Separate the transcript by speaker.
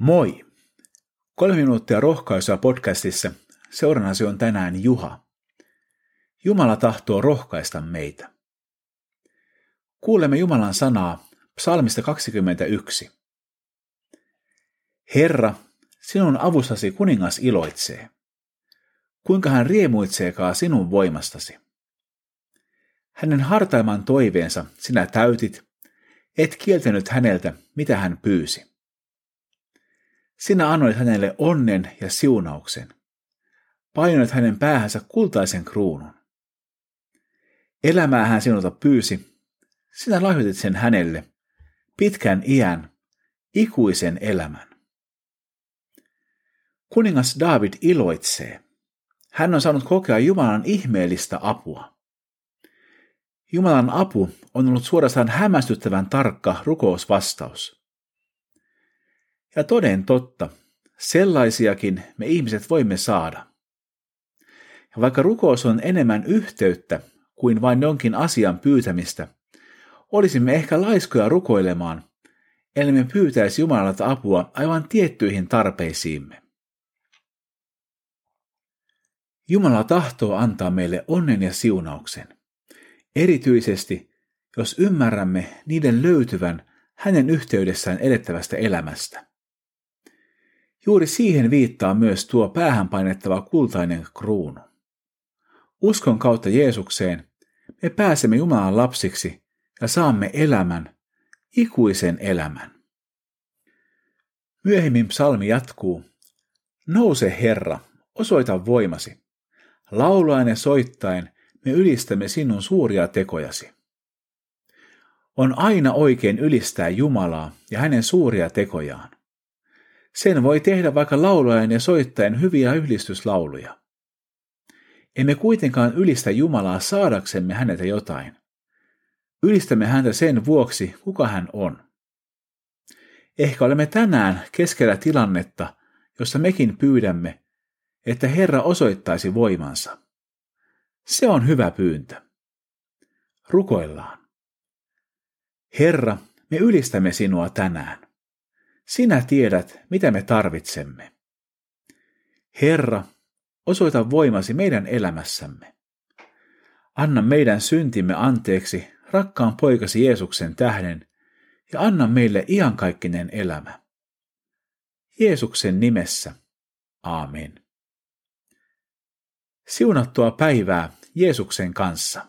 Speaker 1: Moi! Kolme minuuttia rohkaisua podcastissa. Seurannasi on tänään Juha. Jumala tahtoo rohkaista meitä. Kuulemme Jumalan sanaa psalmista 21. Herra, sinun avustasi kuningas iloitsee. Kuinka hän riemuitseekaa sinun voimastasi. Hänen hartaimman toiveensa sinä täytit, et kieltänyt häneltä, mitä hän pyysi. Sinä annoit hänelle onnen ja siunauksen. Painoit hänen päähänsä kultaisen kruunun. Elämää hän sinulta pyysi. Sinä lahjoitit sen hänelle, pitkän iän, ikuisen elämän. Kuningas David iloitsee. Hän on saanut kokea Jumalan ihmeellistä apua. Jumalan apu on ollut suorastaan hämmästyttävän tarkka rukousvastaus. Ja toden totta, sellaisiakin me ihmiset voimme saada. Ja vaikka rukous on enemmän yhteyttä kuin vain jonkin asian pyytämistä, olisimme ehkä laiskoja rukoilemaan, ellei me pyytäisi Jumalalta apua aivan tiettyihin tarpeisiimme. Jumala tahtoo antaa meille onnen ja siunauksen, erityisesti jos ymmärrämme niiden löytyvän hänen yhteydessään edettävästä elämästä. Juuri siihen viittaa myös tuo päähän painettava kultainen kruunu. Uskon kautta Jeesukseen me pääsemme Jumalan lapsiksi ja saamme elämän, ikuisen elämän. Myöhemmin psalmi jatkuu, Nouse Herra, osoita voimasi. Laulaen ja soittaen me ylistämme sinun suuria tekojasi. On aina oikein ylistää Jumalaa ja hänen suuria tekojaan. Sen voi tehdä vaikka laulajan ja soittaen hyviä yhdistyslauluja. Emme kuitenkaan ylistä Jumalaa saadaksemme häneltä jotain. Ylistämme häntä sen vuoksi, kuka hän on. Ehkä olemme tänään keskellä tilannetta, jossa mekin pyydämme, että Herra osoittaisi voimansa. Se on hyvä pyyntö. Rukoillaan. Herra, me ylistämme sinua tänään. Sinä tiedät, mitä me tarvitsemme. Herra, osoita voimasi meidän elämässämme. Anna meidän syntimme anteeksi rakkaan poikasi Jeesuksen tähden ja anna meille iankaikkinen elämä. Jeesuksen nimessä. Aamen. Siunattua päivää Jeesuksen kanssa.